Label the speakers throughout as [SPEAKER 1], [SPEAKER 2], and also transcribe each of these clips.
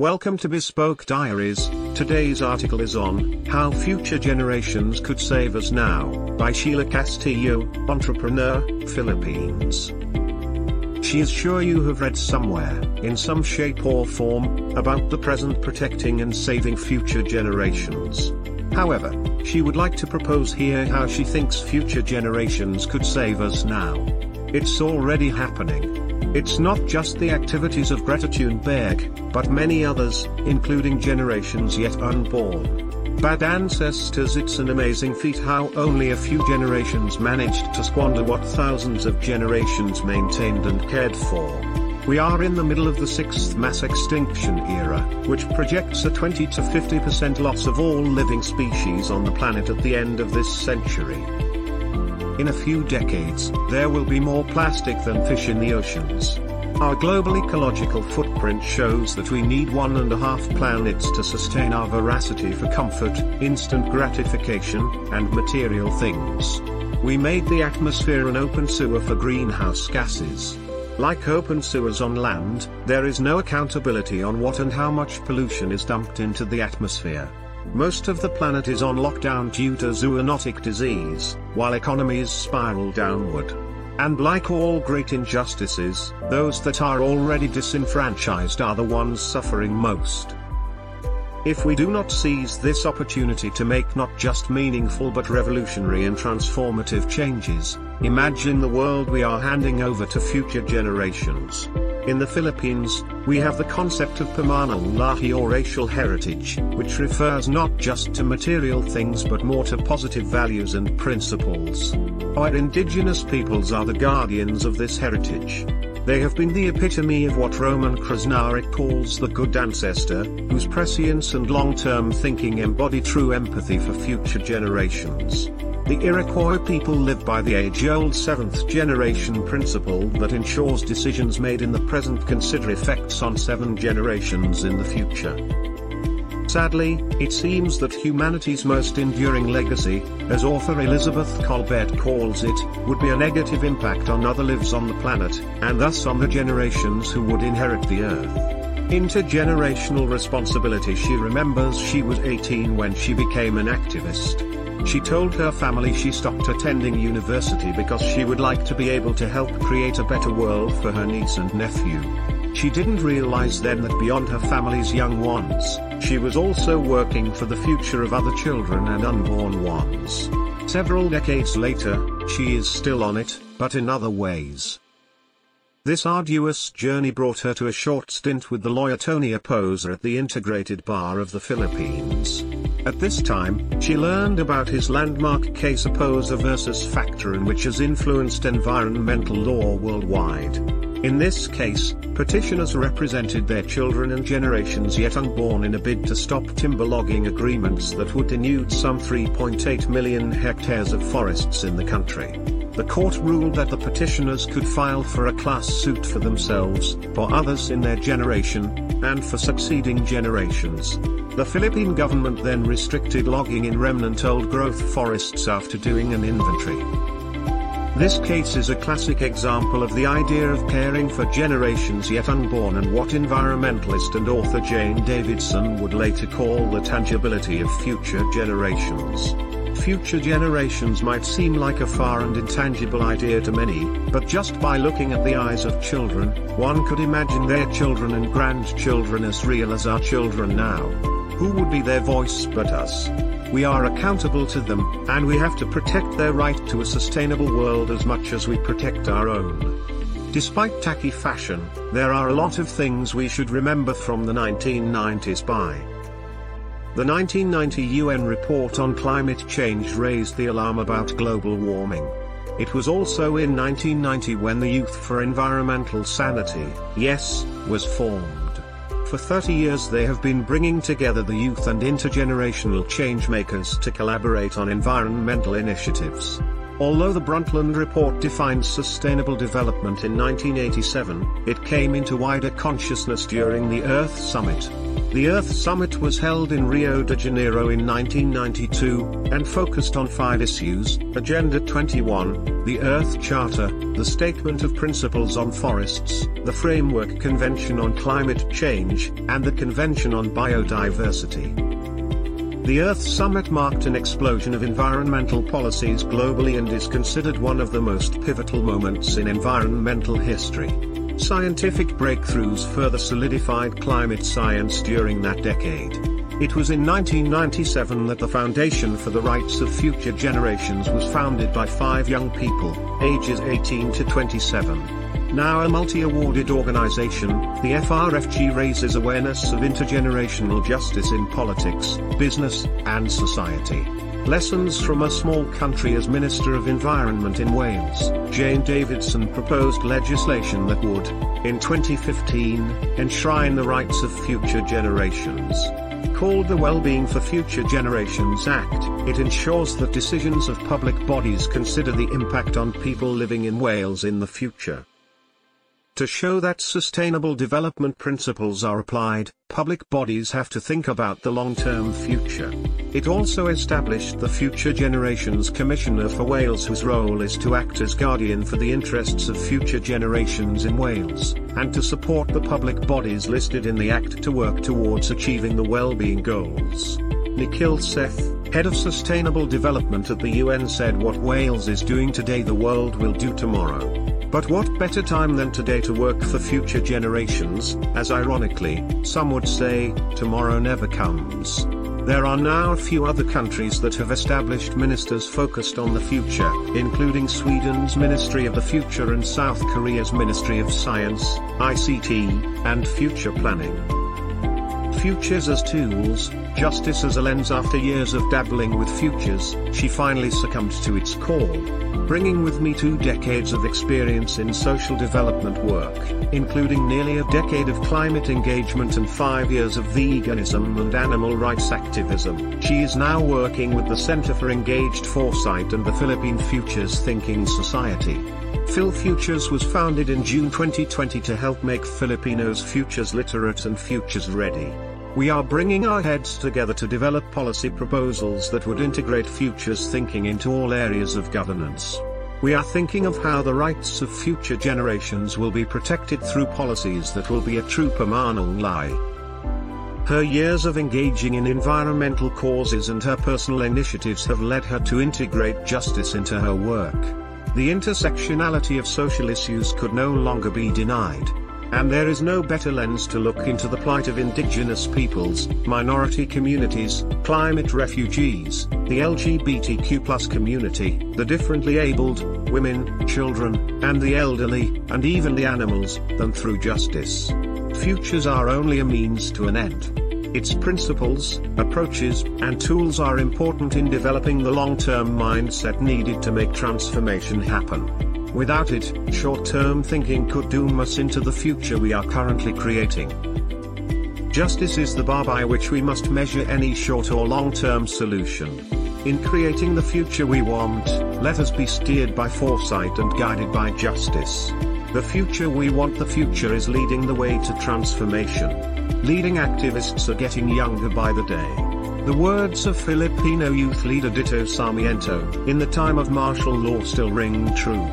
[SPEAKER 1] Welcome to Bespoke Diaries. Today's article is on How Future Generations Could Save Us Now by Sheila Castillo, entrepreneur, Philippines. She is sure you have read somewhere, in some shape or form, about the present protecting and saving future generations. However, she would like to propose here how she thinks future generations could save us now. It's already happening. It's not just the activities of Greta Thunberg, but many others, including generations yet unborn. Bad ancestors It's an amazing feat how only a few generations managed to squander what thousands of generations maintained and cared for. We are in the middle of the sixth mass extinction era, which projects a 20 to 50% loss of all living species on the planet at the end of this century. In a few decades, there will be more plastic than fish in the oceans. Our global ecological footprint shows that we need one and a half planets to sustain our veracity for comfort, instant gratification, and material things. We made the atmosphere an open sewer for greenhouse gases. Like open sewers on land, there is no accountability on what and how much pollution is dumped into the atmosphere. Most of the planet is on lockdown due to zoonotic disease, while economies spiral downward. And like all great injustices, those that are already disenfranchised are the ones suffering most. If we do not seize this opportunity to make not just meaningful but revolutionary and transformative changes, imagine the world we are handing over to future generations. In the Philippines, we have the concept of pamanang lahi or racial heritage, which refers not just to material things but more to positive values and principles. Our indigenous peoples are the guardians of this heritage. They have been the epitome of what Roman Krznaric calls the good ancestor, whose prescience and long-term thinking embody true empathy for future generations. The Iroquois people live by the age-old seventh generation principle that ensures decisions made in the present consider effects on seven generations in the future. Sadly, it seems that humanity's most enduring legacy, as author Elizabeth Kolbert calls it, would be a negative impact on other lives on the planet, and thus on the generations who would inherit the Earth. Intergenerational responsibility She remembers she was 18 when she became an activist. She told her family she stopped attending university because she would like to be able to help create a better world for her niece and nephew. She didn't realize then that beyond her family's young ones, she was also working for the future of other children and unborn ones. Several decades later, she is still on it, but in other ways. This arduous journey brought her to a short stint with the lawyer Tony Oposa at the Integrated Bar of the Philippines. At this time, she learned about his landmark case Oposa versus Factoran which has influenced environmental law worldwide. In this case, petitioners represented their children and generations yet unborn in a bid to stop timber logging agreements that would denude some 3.8 million hectares of forests in the country. The court ruled that the petitioners could file for a class suit for themselves, for others in their generation, and for succeeding generations. The Philippine government then restricted logging in remnant old-growth forests after doing an inventory. This case is a classic example of the idea of caring for generations yet unborn and what environmentalist and author Jane Davidson would later call the tangibility of future generations. Future generations might seem like a far and intangible idea to many, but just by looking at the eyes of children, one could imagine their children and grandchildren as real as our children now. Who would be their voice but us? We are accountable to them, and we have to protect their right to a sustainable world as much as we protect our own. Despite tacky fashion, there are a lot of things we should remember from the 1990s by. The 1990 UN report on climate change raised the alarm about global warming. It was also in 1990 when the Youth for Environmental Sanity, YES, was formed. For 30 years they have been bringing together the youth and intergenerational changemakers to collaborate on environmental initiatives. Although the Brundtland Report defined sustainable development in 1987, it came into wider consciousness during the Earth Summit. The Earth Summit was held in Rio de Janeiro in 1992, and focused on five issues, Agenda 21, the Earth Charter, the Statement of Principles on Forests, the Framework Convention on Climate Change, and the Convention on Biodiversity. The Earth Summit marked an explosion of environmental policies globally and is considered one of the most pivotal moments in environmental history. Scientific breakthroughs further solidified climate science during that decade. It was in 1997 that the Foundation for the Rights of Future Generations was founded by five young people, ages 18 to 27. Now a multi-awarded organization, the FRFG raises awareness of intergenerational justice in politics, business, and society. Lessons from a small country as Minister of Environment in Wales, Jane Davidson proposed legislation that would, in 2015, enshrine the rights of future generations. Called the Wellbeing for Future Generations Act, it ensures that decisions of public bodies consider the impact on people living in Wales in the future. To show that sustainable development principles are applied, public bodies have to think about the long-term future. It also established the Future Generations Commissioner for Wales whose role is to act as guardian for the interests of future generations in Wales, and to support the public bodies listed in the Act to work towards achieving the well-being goals. Nikhil Seth, head of sustainable development at the UN said what Wales is doing today the world will do tomorrow. But what better time than today to work for future generations, as ironically, some would say, tomorrow never comes. There are now a few other countries that have established ministers focused on the future, including Sweden's Ministry of the Future and South Korea's Ministry of Science, ICT, and Future Planning. Futures as tools, justice as a lens after years of dabbling with futures, she finally succumbed to its call. Bringing with me two decades of experience in social development work, including nearly a decade of climate engagement and five years of veganism and animal rights activism, she is now working with the Center for Engaged Foresight and the Philippine Futures Thinking Society. Phil Futures was founded in June 2020 to help make Filipinos futures literate and futures ready. We are bringing our heads together to develop policy proposals that would integrate futures thinking into all areas of governance. We are thinking of how the rights of future generations will be protected through policies that will be a true pamanang lahi. Her years of engaging in environmental causes and her personal initiatives have led her to integrate justice into her work. The intersectionality of social issues could no longer be denied. And there is no better lens to look into the plight of indigenous peoples, minority communities, climate refugees, the LGBTQ community, the differently abled, women, children, and the elderly, and even the animals, than through justice. Futures are only a means to an end. Its principles, approaches, and tools are important in developing the long-term mindset needed to make transformation happen. Without it, short-term thinking could doom us into the future we are currently creating. Justice is the bar by which we must measure any short or long-term solution. In creating the future we want, let us be steered by foresight and guided by justice. The future we want the future is leading the way to transformation. Leading activists are getting younger by the day. The words of Filipino youth leader Ditto Sarmiento, in the time of martial law still ring true.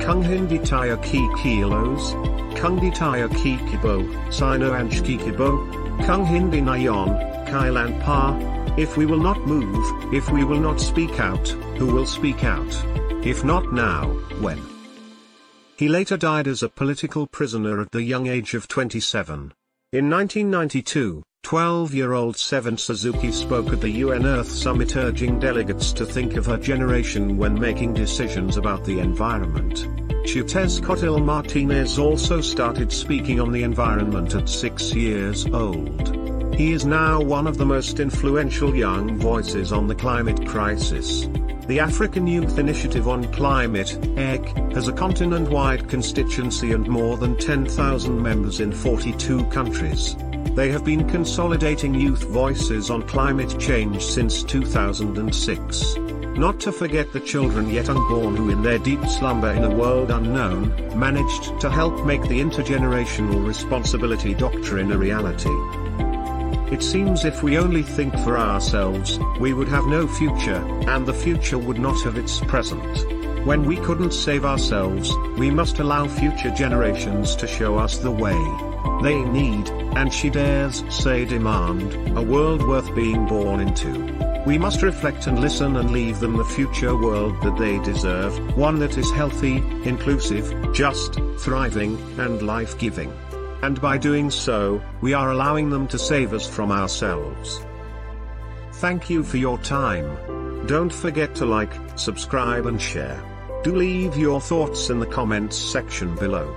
[SPEAKER 1] Kung hindi tayo kikilos, kung di tayo kikibo, sino ang kikibo, kung hindi na yon, kailan pa, if we will not move, if we will not speak out, who will speak out? If not now, when? He later died as a political prisoner at the young age of 27. In 1992, 12-year-old Severn Suzuki spoke at the UN Earth Summit urging delegates to think of her generation when making decisions about the environment. Xiuhtezcatl Martinez also started speaking on the environment at six years old. He is now one of the most influential young voices on the climate crisis. The African Youth Initiative on Climate, EYC, has a continent-wide constituency and more than 10,000 members in 42 countries. They have been consolidating youth voices on climate change since 2006. Not to forget the children yet unborn who in their deep slumber in a world unknown, managed to help make the intergenerational responsibility doctrine a reality. It seems if we only think for ourselves, we would have no future, and the future would not have its present. When we couldn't save ourselves, we must allow future generations to show us the way. They need, and she dares say demand, a world worth being born into. We must reflect and listen and leave them the future world that they deserve, one that is healthy, inclusive, just, thriving, and life-giving. And by doing so, we are allowing them to save us from ourselves. Thank you for your time. Don't forget to like, subscribe and share. Do leave your thoughts in the comments section below.